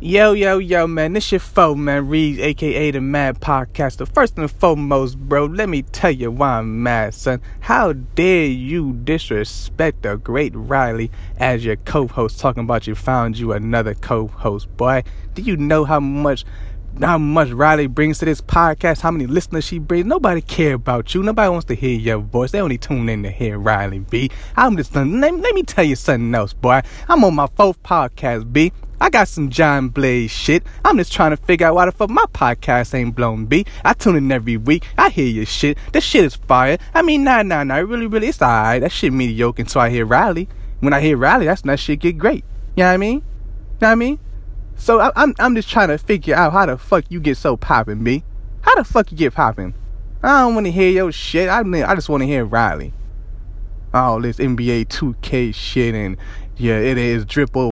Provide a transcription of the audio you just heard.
Yo, yo, yo, man, this your foe, man, Reed, aka the Mad Podcaster. First and foremost, bro, let me tell you why I'm mad, son. How dare you disrespect the great Riley as your co-host, talking about you found you another co-host, boy. Do you know how much how much Riley brings to this podcast, how many listeners she brings. Nobody care about you. Nobody wants to hear your voice. They only tune in to hear Riley B. I'm just let, let me tell you something else, boy. I'm on my fourth podcast, B. I got some John Blaze shit. I'm just trying to figure out why the fuck my podcast ain't blown B. I tune in every week. I hear your shit. This shit is fire. I mean, nah, nah, nah. Really, really, it's alright. That shit mediocre until I hear Riley. When I hear Riley, that's when that shit get great. You know what I mean? You know what I mean? So I, I'm I'm just trying to figure out how the fuck you get so poppin', B. How the fuck you get poppin'? I don't want to hear your shit. I mean, I just want to hear Riley. All this NBA 2K shit and yeah, it is drip over.